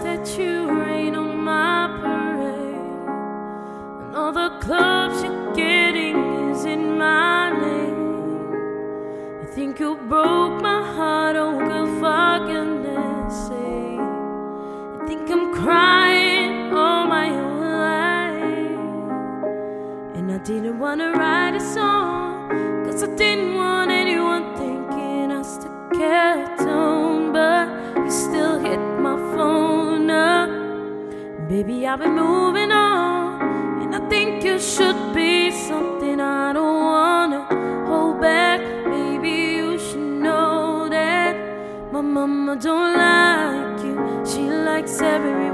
let you rain on my parade. And all the clubs you're getting is in my name. You think you broke my heart, oh good goodness sake. You think I'm crying all my own life. And I didn't wanna write a song, cause I didn't Baby, I've been moving on, and I think you should be something I don't wanna hold back. Maybe you should know that my mama don't like you, she likes everyone,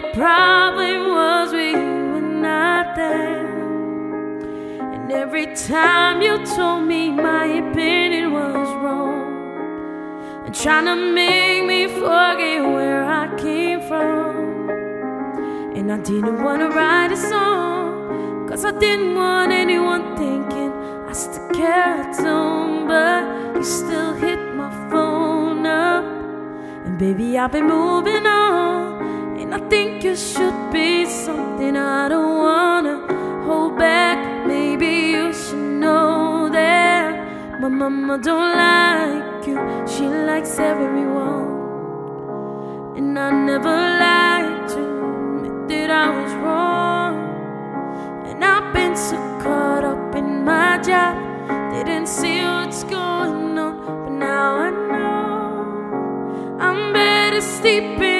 only problem was we were not there. And every time you told me my opinion was wrong, and trying to make me forget where I came from. And I didn't want to write a song, cause I didn't want anyone thinking I still care a ton, but you still hit my phone up. And baby, I've been moving on, think you should be something I don't wanna hold back. Maybe you should know that my mama don't like you, she likes everyone. And I never lied to admit that I was wrong. And I've been so caught up in my job, didn't see what's going on. But now I know I'm better sleeping.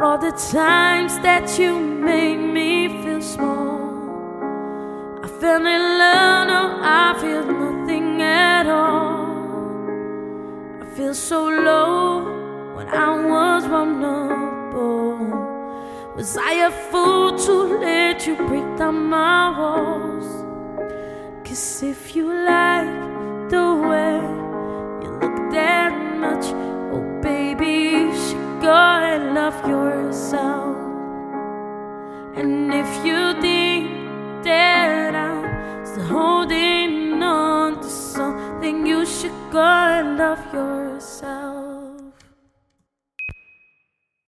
For all the times that you made me feel small. I fell in love, no, I feel nothing at all. I feel so low when I was vulnerable. Was I a fool to let you break down my walls? Cause if you like the way you look that much, oh baby, you should go and love yourself. And if you think that I'm still holding on to something, you should go and love yourself.